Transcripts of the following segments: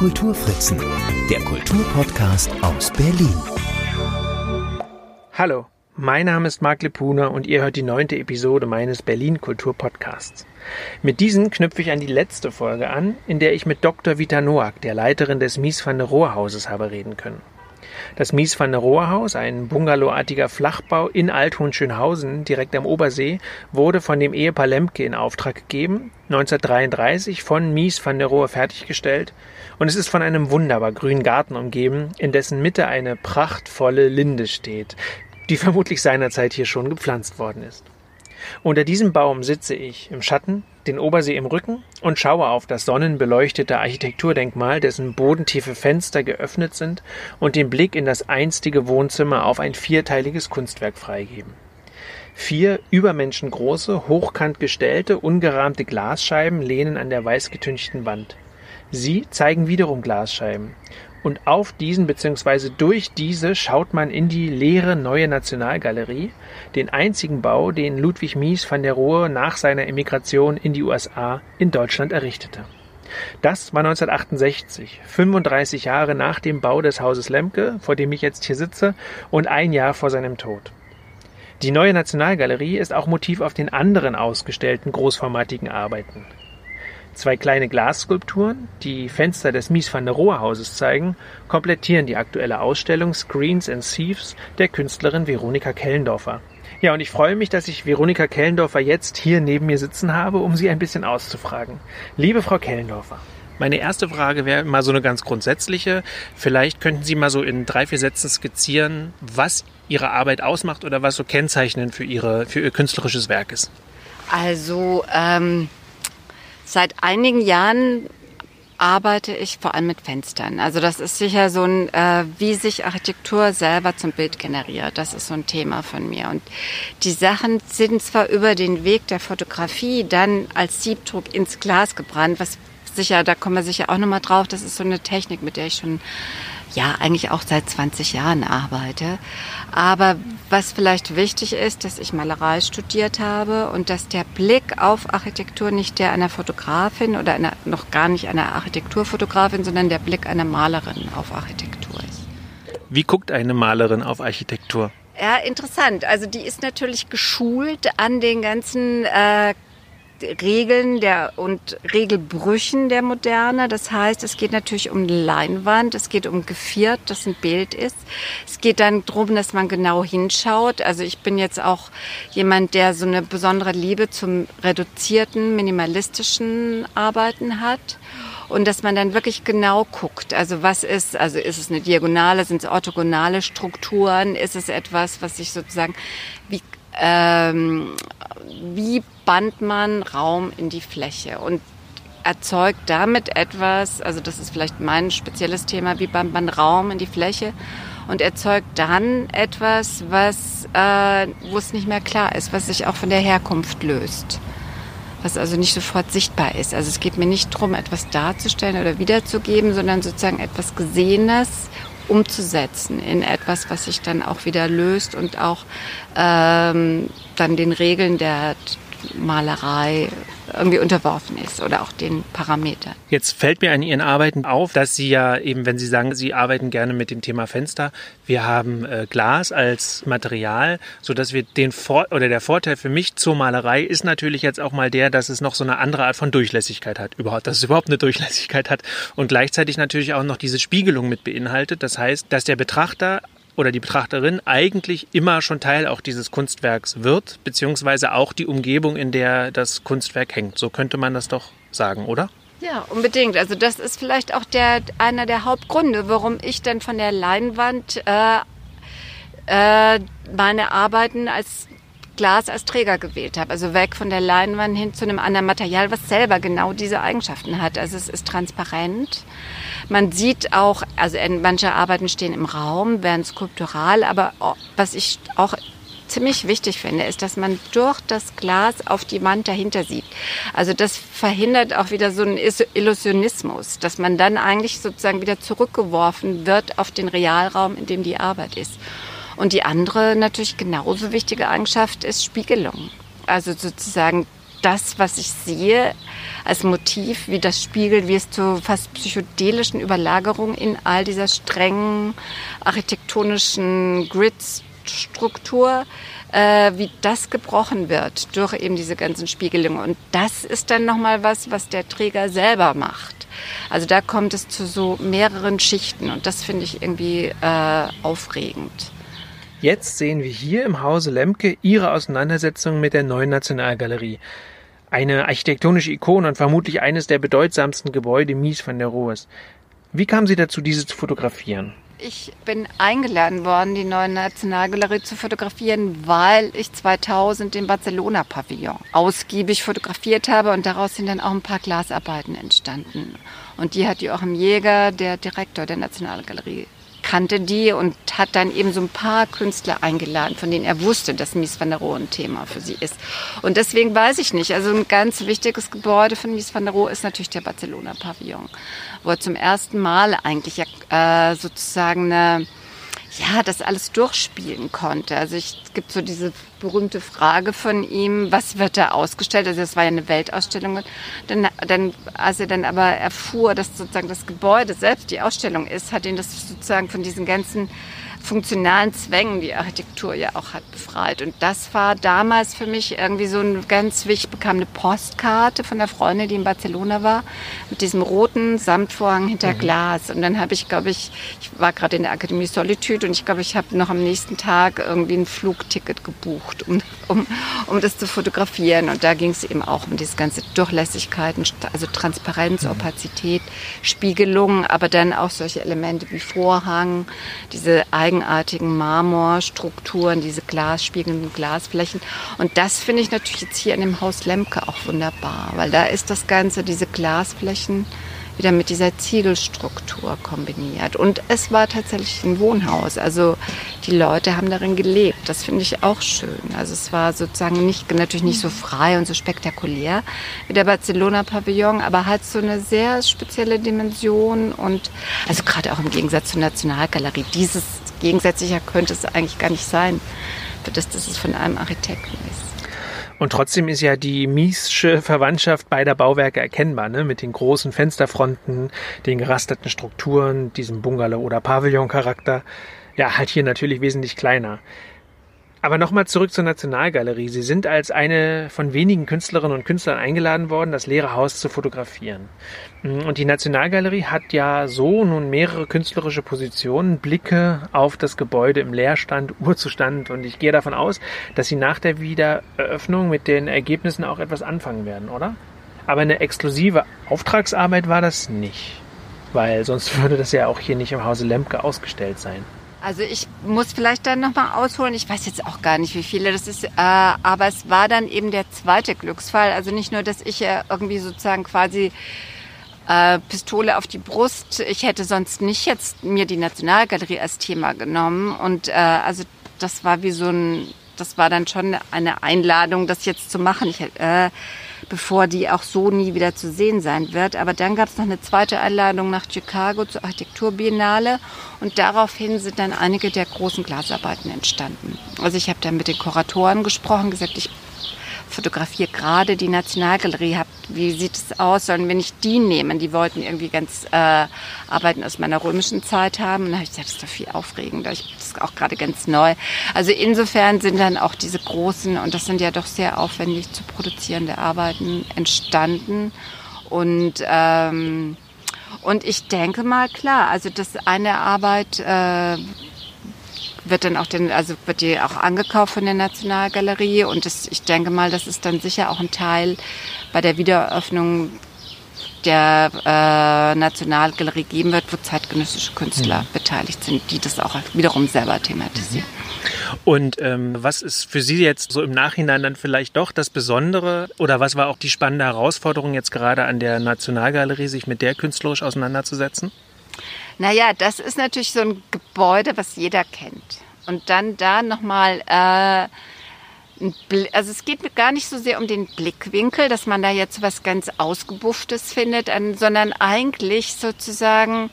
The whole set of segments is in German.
Kulturfritzen, der Kulturpodcast aus Berlin. Hallo, mein Name ist Marc Lepuna und ihr hört die neunte Episode meines Berlin Kulturpodcasts. Mit diesen knüpfe ich an die letzte Folge an, in der ich mit Dr. Vita Noack, der Leiterin des Mies van der Rohe Hauses, habe reden können. Das Mies van der Rohe Haus, ein bungalowartiger Flachbau in Althohenschönhausen, direkt am Obersee, wurde von dem Ehepaar Lemke in Auftrag gegeben, 1933 von Mies van der Rohe fertiggestellt und es ist von einem wunderbar grünen Garten umgeben, in dessen Mitte eine prachtvolle Linde steht, die vermutlich seinerzeit hier schon gepflanzt worden ist. Unter diesem Baum sitze ich im Schatten, den Obersee im Rücken und schaue auf das sonnenbeleuchtete Architekturdenkmal, dessen bodentiefe Fenster geöffnet sind und den Blick in das einstige Wohnzimmer auf ein vierteiliges Kunstwerk freigeben. Vier übermenschengroße, hochkant gestellte, ungerahmte Glasscheiben lehnen an der weißgetünchten Wand. Sie zeigen wiederum Glasscheiben, und auf diesen bzw. durch diese schaut man in die leere neue Nationalgalerie, den einzigen Bau, den Ludwig Mies van der Rohe nach seiner Emigration in die USA in Deutschland errichtete. Das war 1968, 35 Jahre nach dem Bau des Hauses Lemke, vor dem ich jetzt hier sitze, und ein Jahr vor seinem Tod. Die neue Nationalgalerie ist auch Motiv auf den anderen ausgestellten großformatigen Arbeiten. Zwei kleine Glasskulpturen, die Fenster des Mies van der Rohe Hauses zeigen, komplettieren die aktuelle Ausstellung Screens and Thieves der Künstlerin Veronika Kellendorfer. Ja, und ich freue mich, dass ich Veronika Kellendorfer jetzt hier neben mir sitzen habe, um sie ein bisschen auszufragen. Liebe Frau Kellendorfer, meine erste Frage wäre mal so eine ganz grundsätzliche. Vielleicht könnten Sie mal so in drei, vier Sätzen skizzieren, was Ihre Arbeit ausmacht oder was so kennzeichnend für, Ihre, für Ihr künstlerisches Werk ist. Also, ähm, Seit einigen Jahren arbeite ich vor allem mit Fenstern. Also das ist sicher so ein, äh, wie sich Architektur selber zum Bild generiert. Das ist so ein Thema von mir. Und die Sachen sind zwar über den Weg der Fotografie dann als Siebdruck ins Glas gebrannt, was sicher, da kommen wir sicher auch nochmal drauf. Das ist so eine Technik, mit der ich schon ja eigentlich auch seit 20 Jahren arbeite. Aber was vielleicht wichtig ist, dass ich Malerei studiert habe und dass der Blick auf Architektur nicht der einer Fotografin oder einer, noch gar nicht einer Architekturfotografin, sondern der Blick einer Malerin auf Architektur ist. Wie guckt eine Malerin auf Architektur? Ja, interessant. Also die ist natürlich geschult an den ganzen äh, Regeln der und Regelbrüchen der Moderne. Das heißt, es geht natürlich um Leinwand, es geht um Geviert, das ein Bild ist. Es geht dann darum, dass man genau hinschaut. Also ich bin jetzt auch jemand, der so eine besondere Liebe zum reduzierten, minimalistischen Arbeiten hat und dass man dann wirklich genau guckt. Also was ist, also ist es eine Diagonale, sind es orthogonale Strukturen, ist es etwas, was sich sozusagen wie ähm, wie spannt man Raum in die Fläche und erzeugt damit etwas, also das ist vielleicht mein spezielles Thema, wie band man Raum in die Fläche und erzeugt dann etwas, was, äh, wo es nicht mehr klar ist, was sich auch von der Herkunft löst. Was also nicht sofort sichtbar ist. Also es geht mir nicht darum, etwas darzustellen oder wiederzugeben, sondern sozusagen etwas Gesehenes umzusetzen in etwas, was sich dann auch wieder löst und auch ähm, dann den Regeln der Malerei irgendwie unterworfen ist oder auch den Parametern. Jetzt fällt mir an Ihren Arbeiten auf, dass Sie ja eben, wenn Sie sagen, Sie arbeiten gerne mit dem Thema Fenster, wir haben äh, Glas als Material, so dass wir den Vor oder der Vorteil für mich zur Malerei ist natürlich jetzt auch mal der, dass es noch so eine andere Art von Durchlässigkeit hat, überhaupt, dass es überhaupt eine Durchlässigkeit hat und gleichzeitig natürlich auch noch diese Spiegelung mit beinhaltet. Das heißt, dass der Betrachter oder die Betrachterin eigentlich immer schon Teil auch dieses Kunstwerks wird, beziehungsweise auch die Umgebung, in der das Kunstwerk hängt. So könnte man das doch sagen, oder? Ja, unbedingt. Also das ist vielleicht auch der, einer der Hauptgründe, warum ich dann von der Leinwand äh, äh, meine Arbeiten als Glas als Träger gewählt habe. Also weg von der Leinwand hin zu einem anderen Material, was selber genau diese Eigenschaften hat. Also es ist transparent. Man sieht auch, also manche Arbeiten stehen im Raum, werden skulptural, aber was ich auch ziemlich wichtig finde, ist, dass man durch das Glas auf die Wand dahinter sieht. Also das verhindert auch wieder so einen Illusionismus, dass man dann eigentlich sozusagen wieder zurückgeworfen wird auf den Realraum, in dem die Arbeit ist. Und die andere natürlich genauso wichtige Eigenschaft ist Spiegelung. Also sozusagen das, was ich sehe, als Motiv, wie das spiegelt, wie es zu fast psychedelischen Überlagerungen in all dieser strengen architektonischen Grid-Struktur, äh, wie das gebrochen wird durch eben diese ganzen Spiegelungen. Und das ist dann nochmal was, was der Träger selber macht. Also da kommt es zu so mehreren Schichten und das finde ich irgendwie äh, aufregend. Jetzt sehen wir hier im Hause Lemke Ihre Auseinandersetzung mit der neuen Nationalgalerie. Eine architektonische Ikone und vermutlich eines der bedeutsamsten Gebäude Mies van der Rohes. Wie kam Sie dazu, diese zu fotografieren? Ich bin eingeladen worden, die neue Nationalgalerie zu fotografieren, weil ich 2000 den Barcelona-Pavillon ausgiebig fotografiert habe und daraus sind dann auch ein paar Glasarbeiten entstanden. Und die hat Joachim Jäger, der Direktor der Nationalgalerie, kannte die und hat dann eben so ein paar Künstler eingeladen, von denen er wusste, dass Mies van der Rohe ein Thema für sie ist. Und deswegen weiß ich nicht. Also ein ganz wichtiges Gebäude von Mies van der Rohe ist natürlich der Barcelona-Pavillon, wo er zum ersten Mal eigentlich äh, sozusagen eine ja, das alles durchspielen konnte. Also ich, es gibt so diese berühmte Frage von ihm, was wird da ausgestellt? Also das war ja eine Weltausstellung. Dann, dann, als er dann aber erfuhr, dass sozusagen das Gebäude selbst die Ausstellung ist, hat ihn das sozusagen von diesen ganzen funktionalen Zwängen, die Architektur ja auch hat, befreit. Und das war damals für mich irgendwie so ein ganz wichtig, bekam eine Postkarte von der Freundin, die in Barcelona war, mit diesem roten Samtvorhang hinter mhm. Glas. Und dann habe ich, glaube ich, ich war gerade in der Akademie Solitude und ich glaube, ich habe noch am nächsten Tag irgendwie ein Flugticket gebucht, um, um, um das zu fotografieren. Und da ging es eben auch um diese ganze Durchlässigkeiten, also Transparenz, mhm. Opazität, Spiegelung, aber dann auch solche Elemente wie Vorhang, diese eigenartigen Marmorstrukturen, diese glasspiegelnden Glasflächen. Und das finde ich natürlich jetzt hier in dem Haus Lemke auch wunderbar, weil da ist das Ganze, diese Glasflächen, wieder mit dieser Ziegelstruktur kombiniert. Und es war tatsächlich ein Wohnhaus. Also die Leute haben darin gelebt. Das finde ich auch schön. Also es war sozusagen nicht, natürlich nicht so frei und so spektakulär wie der Barcelona-Pavillon, aber hat so eine sehr spezielle Dimension und also gerade auch im Gegensatz zur Nationalgalerie. Dieses gegensätzlicher könnte es eigentlich gar nicht sein, für das, dass es von einem Architekten ist. Und trotzdem ist ja die Miesche Verwandtschaft beider Bauwerke erkennbar, ne? mit den großen Fensterfronten, den gerasterten Strukturen, diesem Bungalow- oder Pavillon-Charakter. Ja, halt hier natürlich wesentlich kleiner. Aber nochmal zurück zur Nationalgalerie. Sie sind als eine von wenigen Künstlerinnen und Künstlern eingeladen worden, das leere Haus zu fotografieren. Und die Nationalgalerie hat ja so nun mehrere künstlerische Positionen, Blicke auf das Gebäude im Leerstand, Urzustand. Und ich gehe davon aus, dass Sie nach der Wiedereröffnung mit den Ergebnissen auch etwas anfangen werden, oder? Aber eine exklusive Auftragsarbeit war das nicht. Weil sonst würde das ja auch hier nicht im Hause Lemke ausgestellt sein. Also ich muss vielleicht dann nochmal ausholen. Ich weiß jetzt auch gar nicht, wie viele das ist, äh, aber es war dann eben der zweite Glücksfall. Also nicht nur, dass ich äh, irgendwie sozusagen quasi äh, Pistole auf die Brust. Ich hätte sonst nicht jetzt mir die Nationalgalerie als Thema genommen und äh, also das war wie so ein, das war dann schon eine Einladung, das jetzt zu machen. Ich, äh, bevor die auch so nie wieder zu sehen sein wird. Aber dann gab es noch eine zweite Einladung nach Chicago zur Architekturbiennale und daraufhin sind dann einige der großen Glasarbeiten entstanden. Also ich habe dann mit den Kuratoren gesprochen, gesagt, ich fotografiere gerade die Nationalgalerie. Hab, wie sieht es aus? Sollen wir nicht die nehmen? Die wollten irgendwie ganz äh, Arbeiten aus meiner römischen Zeit haben. Und da habe ich gesagt, das ist doch viel aufregender. Ich, das ist auch gerade ganz neu. Also insofern sind dann auch diese großen, und das sind ja doch sehr aufwendig zu produzierende Arbeiten entstanden. Und ähm, und ich denke mal, klar, also das eine Arbeit äh, wird dann auch den, also wird die auch angekauft von der Nationalgalerie und das, ich denke mal, das ist dann sicher auch ein Teil bei der Wiedereröffnung der äh, Nationalgalerie geben wird, wo zeitgenössische Künstler mhm. beteiligt sind, die das auch wiederum selber thematisieren. Mhm. Und ähm, was ist für Sie jetzt so im Nachhinein dann vielleicht doch das Besondere oder was war auch die spannende Herausforderung jetzt gerade an der Nationalgalerie, sich mit der künstlerisch auseinanderzusetzen? Naja, das ist natürlich so ein Gebäude, was jeder kennt. Und dann da nochmal, äh, also es geht gar nicht so sehr um den Blickwinkel, dass man da jetzt was ganz Ausgebufftes findet, sondern eigentlich sozusagen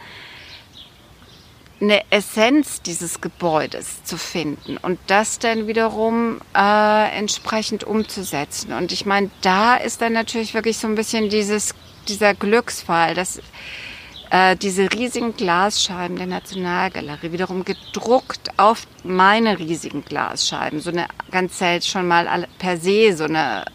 eine Essenz dieses Gebäudes zu finden und das dann wiederum äh, entsprechend umzusetzen. Und ich meine, da ist dann natürlich wirklich so ein bisschen dieses, dieser Glücksfall, dass äh, diese riesigen Glasscheiben der Nationalgalerie wiederum gedruckt auf meine riesigen Glasscheiben, so eine ganz selten schon mal per se so eine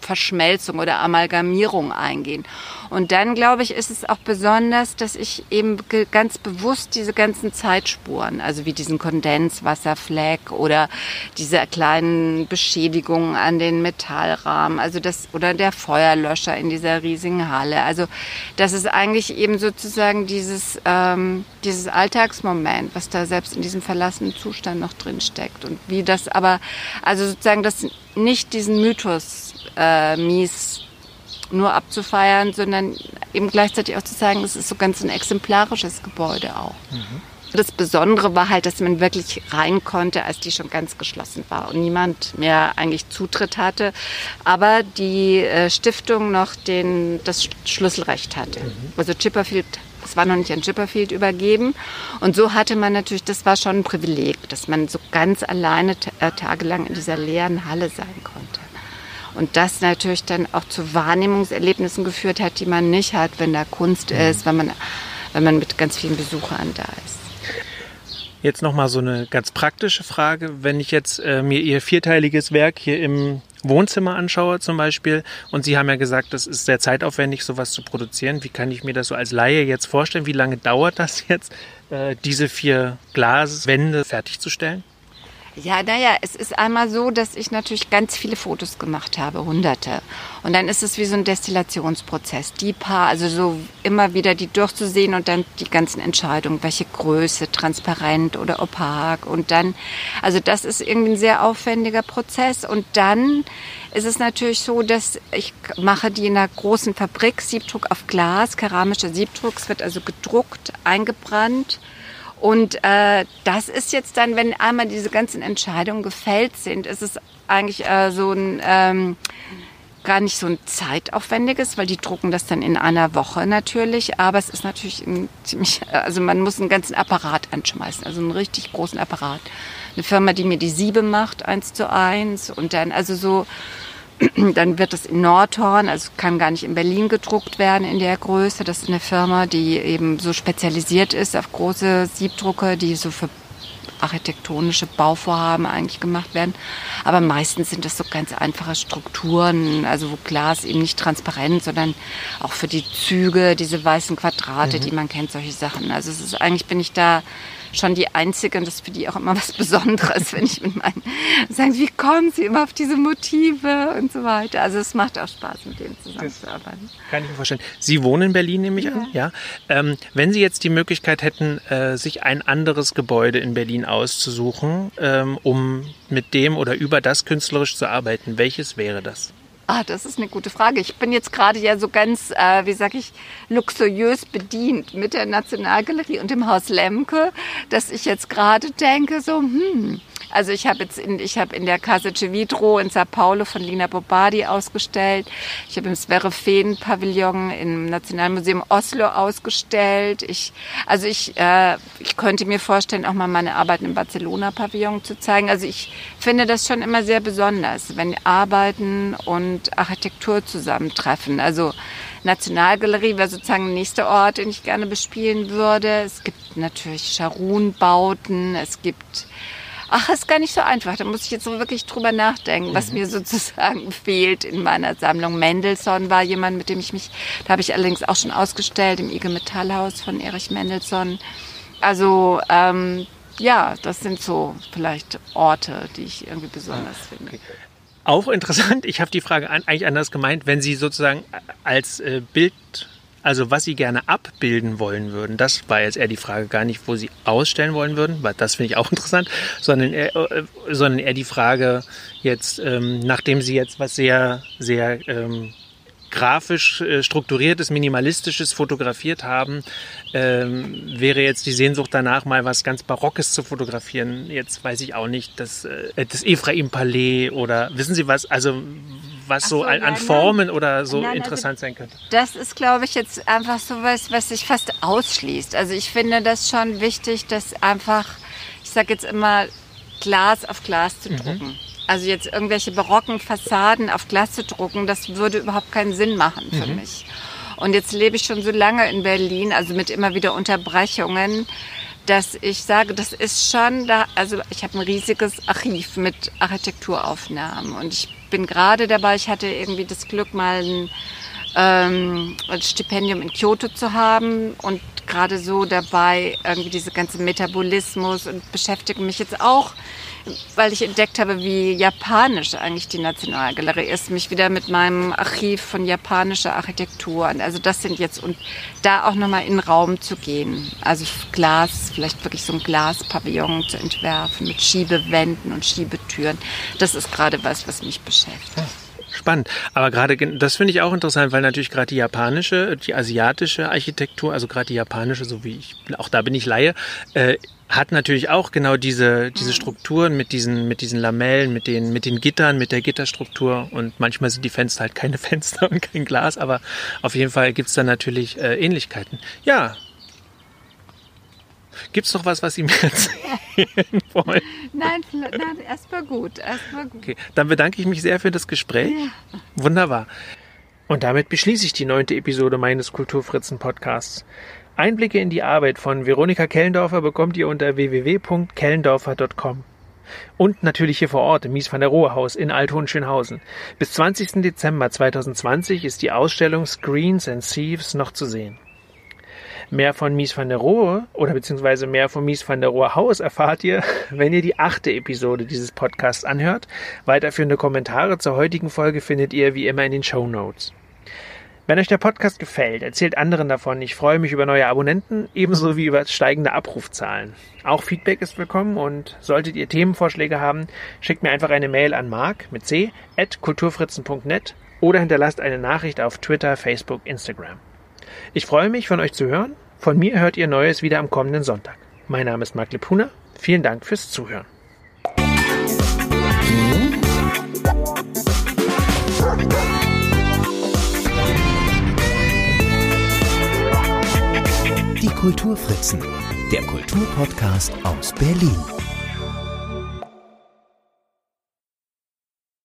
Verschmelzung oder Amalgamierung eingehen. Und dann, glaube ich, ist es auch besonders, dass ich eben ganz bewusst diese ganzen Zeitspuren, also wie diesen Kondenswasserfleck oder diese kleinen Beschädigungen an den Metallrahmen, also das, oder der Feuerlöscher in dieser riesigen Halle. Also, das ist eigentlich eben sozusagen dieses, ähm, dieses Alltagsmoment, was da selbst in diesem verlassenen Zustand noch drin steckt. Und wie das aber, also sozusagen das nicht diesen Mythos äh, mies nur abzufeiern, sondern eben gleichzeitig auch zu sagen, es ist so ganz ein exemplarisches Gebäude auch. Mhm. Das Besondere war halt, dass man wirklich rein konnte, als die schon ganz geschlossen war und niemand mehr eigentlich Zutritt hatte, aber die äh, Stiftung noch den, das Schlüsselrecht hatte. Mhm. Also Chipperfield, es war noch nicht an Chipperfield übergeben und so hatte man natürlich, das war schon ein Privileg, dass man so ganz alleine äh, tagelang in dieser leeren Halle sein konnte. Und das natürlich dann auch zu Wahrnehmungserlebnissen geführt hat, die man nicht hat, wenn da Kunst mhm. ist, wenn man, wenn man mit ganz vielen Besuchern da ist. Jetzt nochmal so eine ganz praktische Frage. Wenn ich jetzt äh, mir Ihr vierteiliges Werk hier im Wohnzimmer anschaue zum Beispiel und Sie haben ja gesagt, das ist sehr zeitaufwendig, sowas zu produzieren. Wie kann ich mir das so als Laie jetzt vorstellen? Wie lange dauert das jetzt, äh, diese vier Glaswände fertigzustellen? Ja, naja, es ist einmal so, dass ich natürlich ganz viele Fotos gemacht habe, hunderte. Und dann ist es wie so ein Destillationsprozess. Die paar, also so immer wieder die durchzusehen und dann die ganzen Entscheidungen, welche Größe, transparent oder opak. Und dann, also das ist irgendwie ein sehr aufwendiger Prozess. Und dann ist es natürlich so, dass ich mache die in einer großen Fabrik, Siebdruck auf Glas, keramischer Siebdruck. Es wird also gedruckt, eingebrannt und äh, das ist jetzt dann, wenn einmal diese ganzen Entscheidungen gefällt sind, ist es eigentlich äh, so ein ähm, gar nicht so ein zeitaufwendiges, weil die drucken das dann in einer Woche natürlich, aber es ist natürlich ein ziemlich, also man muss einen ganzen Apparat anschmeißen, also einen richtig großen Apparat. Eine Firma, die mir die Siebe macht, eins zu eins und dann also so dann wird es in Nordhorn, also kann gar nicht in Berlin gedruckt werden in der Größe. Das ist eine Firma, die eben so spezialisiert ist auf große Siebdrucke, die so für architektonische Bauvorhaben eigentlich gemacht werden. Aber meistens sind das so ganz einfache Strukturen, also wo Glas eben nicht transparent, sondern auch für die Züge, diese weißen Quadrate, mhm. die man kennt, solche Sachen. Also es ist eigentlich bin ich da schon die einzige und das ist für die auch immer was Besonderes, wenn ich mit meinen sagen, wie kommen sie immer auf diese Motive und so weiter. Also es macht auch Spaß, mit denen zusammenzuarbeiten. kann ich mir vorstellen. Sie wohnen in Berlin, nehme ich ja. an. Ja. Ähm, wenn Sie jetzt die Möglichkeit hätten, äh, sich ein anderes Gebäude in Berlin auszusuchen, ähm, um mit dem oder über das künstlerisch zu arbeiten, welches wäre das? Ah, das ist eine gute Frage. Ich bin jetzt gerade ja so ganz, äh, wie sag ich, luxuriös bedient mit der Nationalgalerie und dem Haus Lemke, dass ich jetzt gerade denke, so, hm, also ich habe jetzt in, ich habe in der Casa Civitro in Sao Paulo von Lina Bobardi ausgestellt. Ich habe im Sverre Feen Pavillon im Nationalmuseum Oslo ausgestellt. Ich, also ich, äh, ich könnte mir vorstellen, auch mal meine Arbeiten im Barcelona Pavillon zu zeigen. Also ich finde das schon immer sehr besonders, wenn Arbeiten und Architektur zusammentreffen. Also Nationalgalerie wäre sozusagen der nächste Ort, den ich gerne bespielen würde. Es gibt natürlich Scharun-Bauten, es gibt Ach, ist gar nicht so einfach. Da muss ich jetzt so wirklich drüber nachdenken, was mhm. mir sozusagen fehlt in meiner Sammlung. Mendelssohn war jemand, mit dem ich mich, da habe ich allerdings auch schon ausgestellt im IG Metallhaus von Erich Mendelssohn. Also ähm, ja, das sind so vielleicht Orte, die ich irgendwie besonders ah, finde. Okay. Auch interessant, ich habe die Frage eigentlich anders gemeint, wenn Sie sozusagen als äh, Bild also was Sie gerne abbilden wollen würden, das war jetzt eher die Frage, gar nicht, wo Sie ausstellen wollen würden, weil das finde ich auch interessant, sondern eher, äh, sondern eher die Frage jetzt, ähm, nachdem Sie jetzt was sehr, sehr ähm, grafisch äh, strukturiertes, minimalistisches fotografiert haben, ähm, wäre jetzt die Sehnsucht danach, mal was ganz Barockes zu fotografieren. Jetzt weiß ich auch nicht, das, äh, das Ephraim-Palais oder wissen Sie was, also was so, so, an, nein, Formen nein. oder so nein, also interessant also, sein könnte. Das ist, glaube ich, jetzt einfach so was, was sich fast ausschließt. Also ich finde das schon wichtig, dass einfach, ich sage jetzt immer, Glas auf Glas zu mhm. drucken. Also jetzt irgendwelche barocken Fassaden auf Glas zu drucken, das würde überhaupt keinen Sinn machen für mhm. mich. Und jetzt lebe ich schon so lange in Berlin, also mit immer wieder Unterbrechungen, dass ich sage, das ist schon da, also ich habe ein riesiges Archiv mit Architekturaufnahmen und ich bin gerade dabei, ich hatte irgendwie das Glück, mal ein, ähm, ein Stipendium in Kyoto zu haben und gerade so dabei, irgendwie diese ganze Metabolismus und beschäftige mich jetzt auch weil ich entdeckt habe, wie japanisch eigentlich die Nationalgalerie ist, mich wieder mit meinem Archiv von japanischer Architektur. Also das sind jetzt und da auch nochmal in den Raum zu gehen. Also Glas, vielleicht wirklich so ein Glaspavillon zu entwerfen mit Schiebewänden und Schiebetüren. Das ist gerade was, was mich beschäftigt. Spannend. Aber gerade das finde ich auch interessant, weil natürlich gerade die japanische, die asiatische Architektur, also gerade die japanische, so wie ich, auch da bin ich Laie, äh, hat natürlich auch genau diese, diese Strukturen mit diesen, mit diesen Lamellen, mit den, mit den Gittern, mit der Gitterstruktur. Und manchmal sind die Fenster halt keine Fenster und kein Glas, aber auf jeden Fall gibt es da natürlich äh, Ähnlichkeiten. Ja. Gibt es noch was, was Sie mir erzählen wollen? Nein, nein erstmal gut, erstmal gut. Okay, dann bedanke ich mich sehr für das Gespräch. Ja. Wunderbar. Und damit beschließe ich die neunte Episode meines Kulturfritzen Podcasts. Einblicke in die Arbeit von Veronika Kellendorfer bekommt ihr unter www.kellendorfer.com. Und natürlich hier vor Ort im Mies van der Rohe Haus in Althohenschönhausen. Bis 20. Dezember 2020 ist die Ausstellung Screens and Thieves noch zu sehen. Mehr von Mies van der Rohe oder beziehungsweise mehr von Mies van der Rohe Haus erfahrt ihr, wenn ihr die achte Episode dieses Podcasts anhört. Weiterführende Kommentare zur heutigen Folge findet ihr wie immer in den Show Notes. Wenn euch der Podcast gefällt, erzählt anderen davon. Ich freue mich über neue Abonnenten, ebenso wie über steigende Abrufzahlen. Auch Feedback ist willkommen und solltet ihr Themenvorschläge haben, schickt mir einfach eine Mail an mark mit c at kulturfritzen.net oder hinterlasst eine Nachricht auf Twitter, Facebook, Instagram. Ich freue mich, von euch zu hören. Von mir hört ihr Neues wieder am kommenden Sonntag. Mein Name ist Marc Lepuna. Vielen Dank fürs Zuhören. Kulturfritzen, der Kulturpodcast aus Berlin.